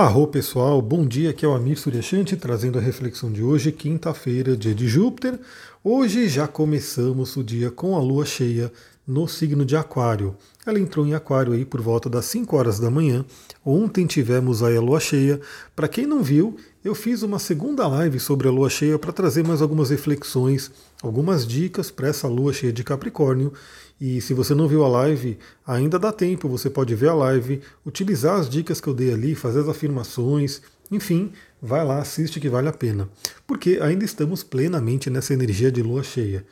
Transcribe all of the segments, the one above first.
Arro pessoal, bom dia, aqui é o Amir Suryashanti trazendo a reflexão de hoje, quinta-feira, dia de Júpiter. Hoje já começamos o dia com a lua cheia no signo de Aquário. Ela entrou em Aquário aí por volta das 5 horas da manhã. Ontem tivemos aí a lua cheia. Para quem não viu, eu fiz uma segunda live sobre a lua cheia para trazer mais algumas reflexões, algumas dicas para essa lua cheia de Capricórnio. E se você não viu a live, ainda dá tempo, você pode ver a live, utilizar as dicas que eu dei ali, fazer as afirmações, enfim, vai lá, assiste que vale a pena. Porque ainda estamos plenamente nessa energia de lua cheia.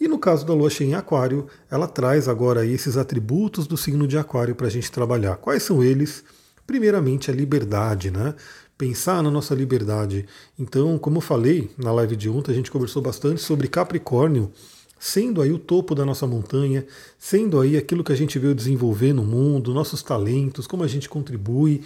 E no caso da lua cheia em Aquário, ela traz agora esses atributos do signo de Aquário para a gente trabalhar. Quais são eles? Primeiramente, a liberdade, né? Pensar na nossa liberdade. Então, como eu falei na live de ontem, a gente conversou bastante sobre Capricórnio sendo aí o topo da nossa montanha, sendo aí aquilo que a gente veio desenvolver no mundo, nossos talentos, como a gente contribui.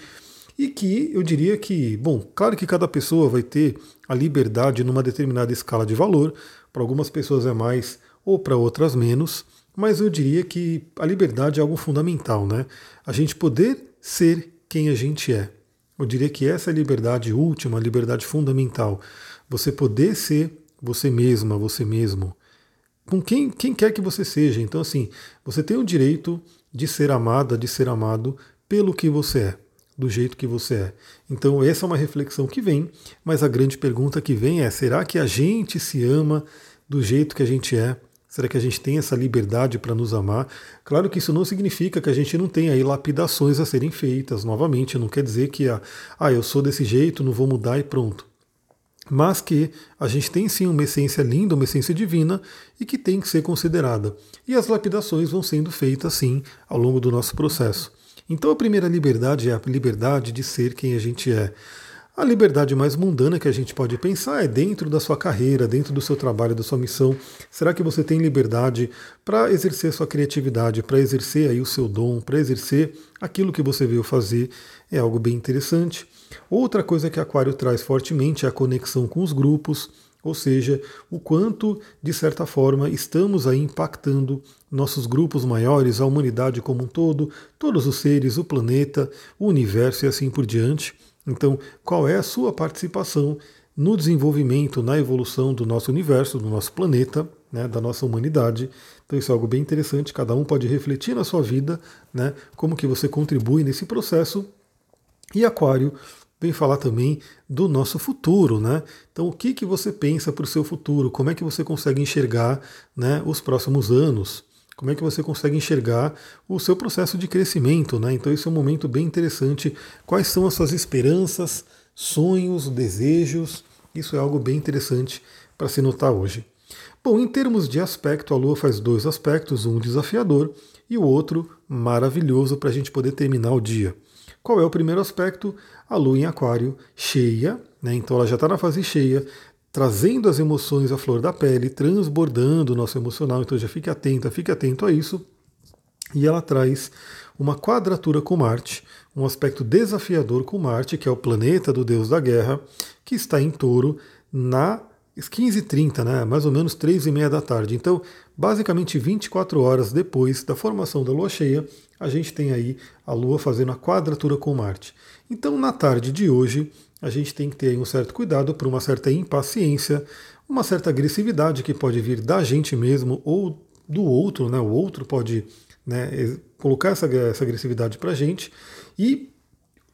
E que eu diria que, bom, claro que cada pessoa vai ter a liberdade numa determinada escala de valor, para algumas pessoas é mais ou para outras menos, mas eu diria que a liberdade é algo fundamental, né? A gente poder ser quem a gente é. Eu diria que essa é a liberdade última, a liberdade fundamental. Você poder ser você mesma, você mesmo. Com quem, quem quer que você seja. Então, assim, você tem o direito de ser amada, de ser amado pelo que você é, do jeito que você é. Então, essa é uma reflexão que vem, mas a grande pergunta que vem é: será que a gente se ama do jeito que a gente é? Será que a gente tem essa liberdade para nos amar? Claro que isso não significa que a gente não tenha aí lapidações a serem feitas. Novamente, não quer dizer que ah, ah, eu sou desse jeito, não vou mudar e pronto. Mas que a gente tem sim uma essência linda, uma essência divina e que tem que ser considerada. E as lapidações vão sendo feitas sim ao longo do nosso processo. Então a primeira liberdade é a liberdade de ser quem a gente é. A liberdade mais mundana que a gente pode pensar é dentro da sua carreira, dentro do seu trabalho, da sua missão. Será que você tem liberdade para exercer sua criatividade, para exercer aí o seu dom, para exercer aquilo que você veio fazer? É algo bem interessante. Outra coisa que Aquário traz fortemente é a conexão com os grupos, ou seja, o quanto, de certa forma, estamos aí impactando nossos grupos maiores, a humanidade como um todo, todos os seres, o planeta, o universo e assim por diante. Então, qual é a sua participação no desenvolvimento, na evolução do nosso universo, do nosso planeta, né, da nossa humanidade? Então, isso é algo bem interessante. Cada um pode refletir na sua vida, né, como que você contribui nesse processo. E Aquário vem falar também do nosso futuro, né? Então, o que que você pensa para o seu futuro? Como é que você consegue enxergar, né, os próximos anos? Como é que você consegue enxergar o seu processo de crescimento? Né? Então, isso é um momento bem interessante. Quais são as suas esperanças, sonhos, desejos? Isso é algo bem interessante para se notar hoje. Bom, em termos de aspecto, a Lua faz dois aspectos, um desafiador e o outro maravilhoso para a gente poder terminar o dia. Qual é o primeiro aspecto? A Lua em Aquário cheia, né? então ela já está na fase cheia, trazendo as emoções à flor da pele, transbordando o nosso emocional. Então já fique atenta, fique atento a isso. E ela traz uma quadratura com Marte, um aspecto desafiador com Marte, que é o planeta do deus da guerra, que está em touro na 15h30, né? mais ou menos 3h30 da tarde. Então, basicamente 24 horas depois da formação da lua cheia, a gente tem aí a lua fazendo a quadratura com Marte. Então, na tarde de hoje, a gente tem que ter um certo cuidado por uma certa impaciência, uma certa agressividade que pode vir da gente mesmo ou do outro, né? O outro pode né, colocar essa, essa agressividade para a gente. E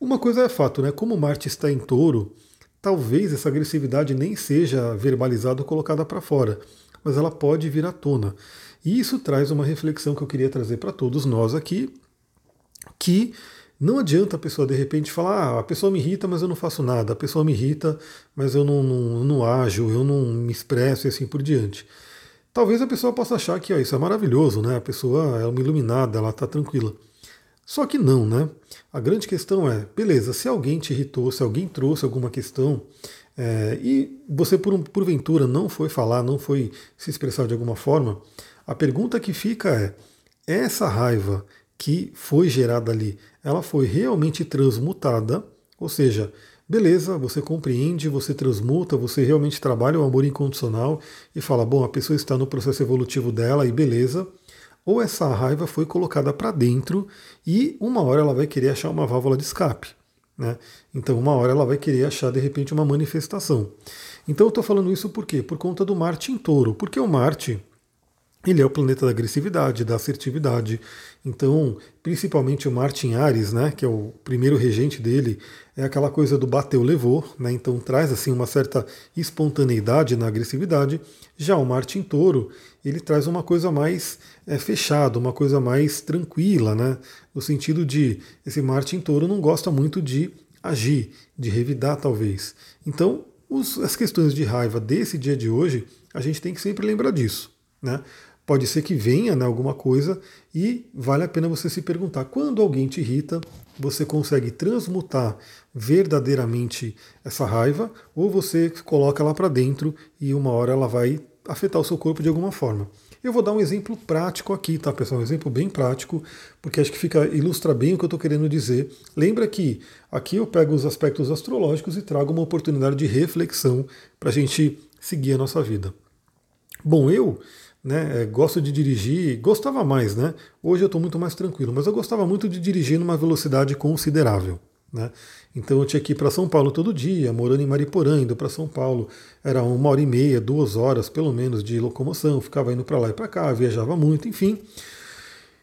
uma coisa é fato, né? Como Marte está em touro, talvez essa agressividade nem seja verbalizada ou colocada para fora, mas ela pode vir à tona. E isso traz uma reflexão que eu queria trazer para todos nós aqui, que não adianta a pessoa de repente falar, ah, a pessoa me irrita, mas eu não faço nada, a pessoa me irrita, mas eu não, não, não ajo, eu não me expresso e assim por diante. Talvez a pessoa possa achar que ó, isso é maravilhoso, né? A pessoa é uma iluminada, ela está tranquila. Só que não, né? A grande questão é, beleza, se alguém te irritou, se alguém trouxe alguma questão é, e você por, porventura não foi falar, não foi se expressar de alguma forma, a pergunta que fica é: essa raiva que foi gerada ali, ela foi realmente transmutada, ou seja, beleza, você compreende, você transmuta, você realmente trabalha o amor incondicional e fala, bom, a pessoa está no processo evolutivo dela e beleza, ou essa raiva foi colocada para dentro e uma hora ela vai querer achar uma válvula de escape. Né? Então, uma hora ela vai querer achar de repente uma manifestação. Então, eu estou falando isso por quê? Por conta do Marte em touro. Porque o Marte ele é o planeta da agressividade, da assertividade. Então, principalmente o Marte em Ares, né, que é o primeiro regente dele, é aquela coisa do bateu, levou, né, então traz assim uma certa espontaneidade na agressividade. Já o Marte em Touro, ele traz uma coisa mais é, fechada, uma coisa mais tranquila, né, no sentido de esse Marte em Touro não gosta muito de agir, de revidar talvez. Então, os, as questões de raiva desse dia de hoje, a gente tem que sempre lembrar disso. Né? Pode ser que venha né, alguma coisa e vale a pena você se perguntar: quando alguém te irrita, você consegue transmutar verdadeiramente essa raiva ou você coloca ela para dentro e uma hora ela vai afetar o seu corpo de alguma forma? Eu vou dar um exemplo prático aqui, tá, pessoal? Um exemplo bem prático, porque acho que fica ilustra bem o que eu estou querendo dizer. Lembra que aqui eu pego os aspectos astrológicos e trago uma oportunidade de reflexão para a gente seguir a nossa vida. Bom, eu né? É, gosto de dirigir, gostava mais, né? Hoje eu estou muito mais tranquilo, mas eu gostava muito de dirigir numa velocidade considerável. Né? Então eu tinha que ir para São Paulo todo dia, morando em Mariporã, indo para São Paulo. Era uma hora e meia, duas horas pelo menos de locomoção, ficava indo para lá e para cá, viajava muito, enfim.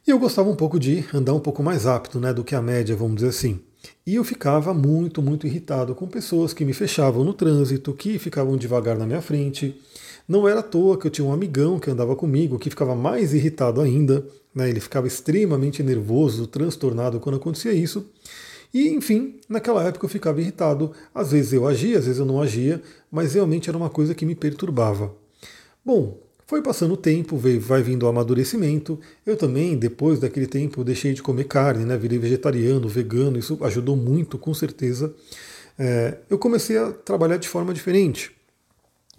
E eu gostava um pouco de andar um pouco mais rápido né, do que a média, vamos dizer assim. E eu ficava muito, muito irritado com pessoas que me fechavam no trânsito, que ficavam devagar na minha frente. Não era à toa que eu tinha um amigão que andava comigo, que ficava mais irritado ainda, né? ele ficava extremamente nervoso, transtornado quando acontecia isso. E, enfim, naquela época eu ficava irritado. Às vezes eu agia, às vezes eu não agia, mas realmente era uma coisa que me perturbava. Bom, foi passando o tempo, veio, vai vindo o amadurecimento. Eu também, depois daquele tempo, deixei de comer carne, né? virei vegetariano, vegano, isso ajudou muito, com certeza. É, eu comecei a trabalhar de forma diferente.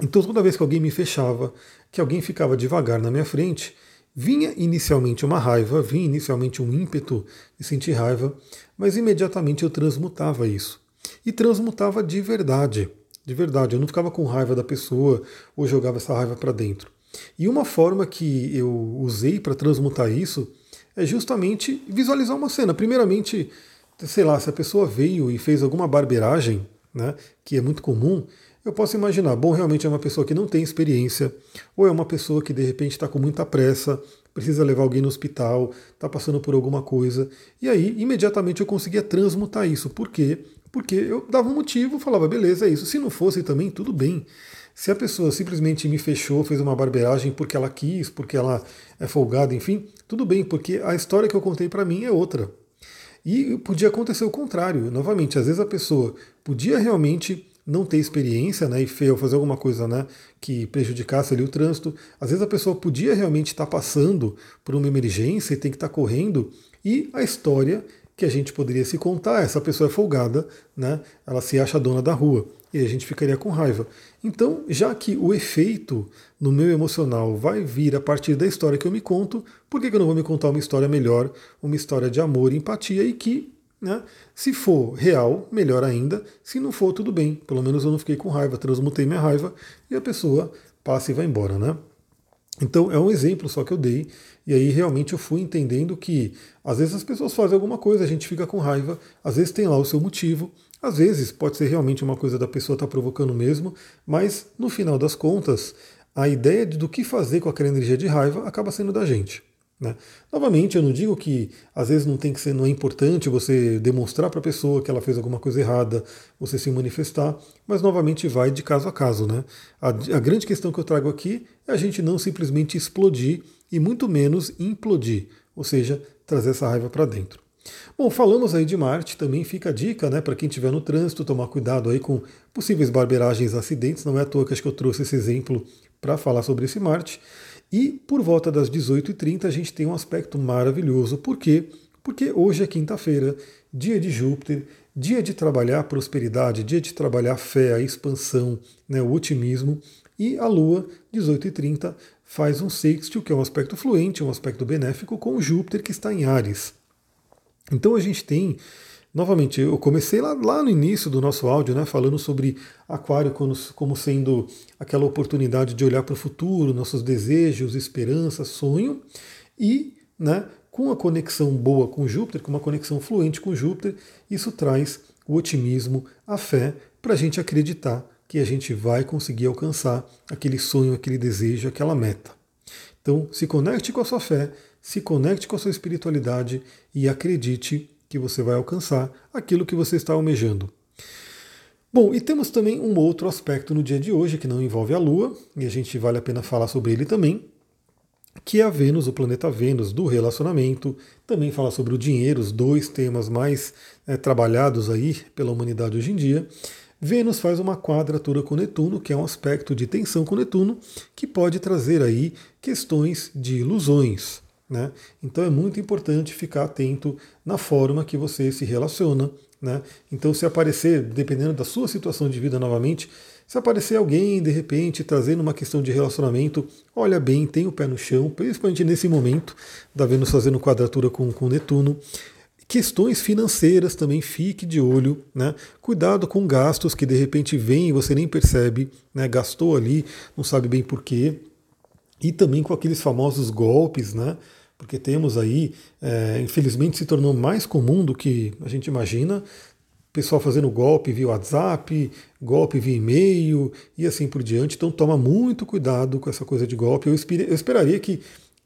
Então, toda vez que alguém me fechava, que alguém ficava devagar na minha frente, vinha inicialmente uma raiva, vinha inicialmente um ímpeto de sentir raiva, mas imediatamente eu transmutava isso. E transmutava de verdade. De verdade, eu não ficava com raiva da pessoa ou jogava essa raiva para dentro. E uma forma que eu usei para transmutar isso é justamente visualizar uma cena. Primeiramente, sei lá, se a pessoa veio e fez alguma barbeiragem, né, que é muito comum, eu posso imaginar, bom, realmente é uma pessoa que não tem experiência, ou é uma pessoa que de repente está com muita pressa, precisa levar alguém no hospital, está passando por alguma coisa. E aí, imediatamente eu conseguia transmutar isso. Por quê? Porque eu dava um motivo, falava, beleza, é isso. Se não fosse também, tudo bem. Se a pessoa simplesmente me fechou, fez uma barbeiragem porque ela quis, porque ela é folgada, enfim, tudo bem, porque a história que eu contei para mim é outra. E podia acontecer o contrário. Novamente, às vezes a pessoa podia realmente não ter experiência né, e feio fazer alguma coisa né, que prejudicasse ali o trânsito. Às vezes a pessoa podia realmente estar passando por uma emergência e tem que estar correndo, e a história que a gente poderia se contar, essa pessoa é folgada, né, ela se acha dona da rua, e a gente ficaria com raiva. Então, já que o efeito no meu emocional vai vir a partir da história que eu me conto, por que eu não vou me contar uma história melhor, uma história de amor e empatia e que né? Se for real, melhor ainda. Se não for, tudo bem. Pelo menos eu não fiquei com raiva, transmutei minha raiva e a pessoa passa e vai embora. Né? Então é um exemplo só que eu dei, e aí realmente eu fui entendendo que às vezes as pessoas fazem alguma coisa, a gente fica com raiva, às vezes tem lá o seu motivo, às vezes pode ser realmente uma coisa da pessoa estar tá provocando mesmo, mas no final das contas, a ideia de, do que fazer com aquela energia de raiva acaba sendo da gente. Né? Novamente, eu não digo que às vezes não tem que ser, não é importante você demonstrar para a pessoa que ela fez alguma coisa errada, você se manifestar, mas novamente vai de caso a caso. Né? A, a grande questão que eu trago aqui é a gente não simplesmente explodir e muito menos implodir, ou seja, trazer essa raiva para dentro. Bom, falamos aí de Marte, também fica a dica, né, para quem estiver no trânsito, tomar cuidado aí com possíveis barbeiragens, acidentes, não é à toa que acho que eu trouxe esse exemplo para falar sobre esse Marte. E por volta das 18h30 a gente tem um aspecto maravilhoso. Por quê? Porque hoje é quinta-feira, dia de Júpiter, dia de trabalhar prosperidade, dia de trabalhar a fé, a expansão, né, o otimismo. E a Lua, 18h30, faz um sextil, que é um aspecto fluente, um aspecto benéfico, com Júpiter que está em Ares. Então a gente tem Novamente, eu comecei lá, lá no início do nosso áudio, né, falando sobre Aquário como, como sendo aquela oportunidade de olhar para o futuro, nossos desejos, esperanças, sonho, e né, com a conexão boa com Júpiter, com uma conexão fluente com Júpiter, isso traz o otimismo, a fé, para a gente acreditar que a gente vai conseguir alcançar aquele sonho, aquele desejo, aquela meta. Então, se conecte com a sua fé, se conecte com a sua espiritualidade e acredite que você vai alcançar aquilo que você está almejando. Bom, e temos também um outro aspecto no dia de hoje que não envolve a Lua, e a gente vale a pena falar sobre ele também, que é a Vênus, o planeta Vênus do relacionamento, também fala sobre o dinheiro, os dois temas mais é, trabalhados aí pela humanidade hoje em dia. Vênus faz uma quadratura com Netuno, que é um aspecto de tensão com Netuno, que pode trazer aí questões de ilusões. Né? Então é muito importante ficar atento na forma que você se relaciona. Né? Então, se aparecer, dependendo da sua situação de vida novamente, se aparecer alguém de repente trazendo uma questão de relacionamento, olha bem, tem o pé no chão, principalmente nesse momento da Vênus fazendo quadratura com, com Netuno. Questões financeiras também fique de olho, né? Cuidado com gastos que de repente vêm e você nem percebe, né? Gastou ali, não sabe bem porquê. E também com aqueles famosos golpes, né? Porque temos aí, é, infelizmente se tornou mais comum do que a gente imagina, pessoal fazendo golpe via WhatsApp, golpe via e-mail e assim por diante. Então toma muito cuidado com essa coisa de golpe. Eu, eu esperaria que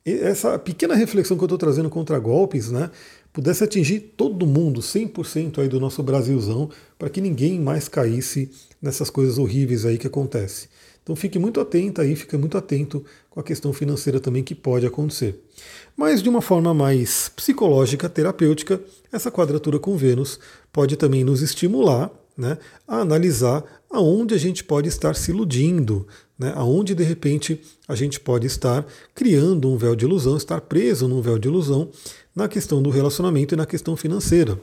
essa pequena reflexão que eu estou trazendo contra golpes, né, pudesse atingir todo mundo, 100% aí do nosso Brasilzão, para que ninguém mais caísse nessas coisas horríveis aí que acontecem. Então fique muito atento aí, fique muito atento com a questão financeira também que pode acontecer. Mas de uma forma mais psicológica, terapêutica, essa quadratura com Vênus pode também nos estimular né, a analisar aonde a gente pode estar se iludindo, né, aonde de repente a gente pode estar criando um véu de ilusão, estar preso num véu de ilusão na questão do relacionamento e na questão financeira.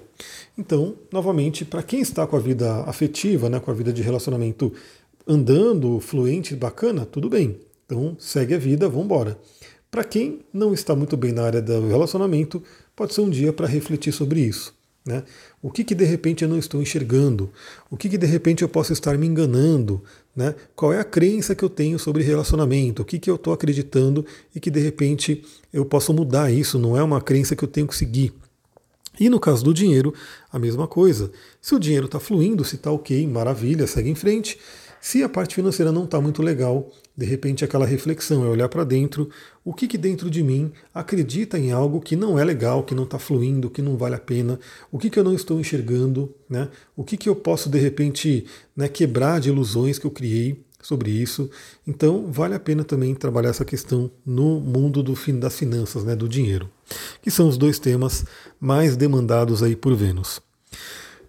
Então, novamente, para quem está com a vida afetiva, né, com a vida de relacionamento andando, fluente, bacana, tudo bem. Então, segue a vida, vamos embora. Para quem não está muito bem na área do relacionamento, pode ser um dia para refletir sobre isso. Né? O que, que de repente eu não estou enxergando? O que, que de repente eu posso estar me enganando? Né? Qual é a crença que eu tenho sobre relacionamento? O que, que eu estou acreditando e que de repente eu posso mudar isso? Não é uma crença que eu tenho que seguir. E no caso do dinheiro, a mesma coisa. Se o dinheiro está fluindo, se está ok, maravilha, segue em frente. Se a parte financeira não está muito legal, de repente aquela reflexão é olhar para dentro, o que, que dentro de mim acredita em algo que não é legal, que não está fluindo, que não vale a pena, o que, que eu não estou enxergando, né? o que, que eu posso de repente né, quebrar de ilusões que eu criei sobre isso. Então vale a pena também trabalhar essa questão no mundo do fim das finanças, né, do dinheiro, que são os dois temas mais demandados aí por Vênus.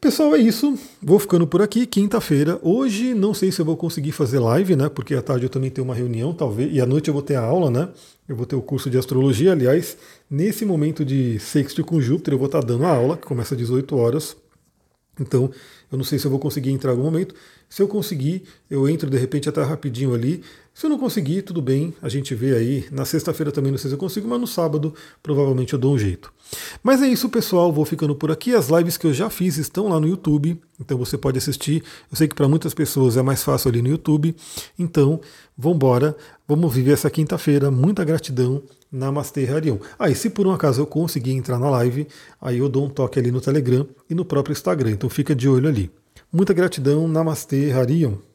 Pessoal, é isso. Vou ficando por aqui. Quinta-feira. Hoje não sei se eu vou conseguir fazer live, né? Porque à tarde eu também tenho uma reunião, talvez. E à noite eu vou ter a aula, né? Eu vou ter o curso de astrologia. Aliás, nesse momento de sexto com Júpiter, eu vou estar dando a aula, que começa às 18 horas. Então, eu não sei se eu vou conseguir entrar em algum momento. Se eu conseguir, eu entro de repente até rapidinho ali. Se eu não conseguir, tudo bem, a gente vê aí. Na sexta-feira também não sei se eu consigo, mas no sábado provavelmente eu dou um jeito. Mas é isso, pessoal. Vou ficando por aqui. As lives que eu já fiz estão lá no YouTube, então você pode assistir. Eu sei que para muitas pessoas é mais fácil ali no YouTube. Então, vamos embora. Vamos viver essa quinta-feira. Muita gratidão. Namastê Harion. Ah, e se por um acaso eu conseguir entrar na live, aí eu dou um toque ali no Telegram e no próprio Instagram. Então fica de olho ali. Muita gratidão. Namastê Harion.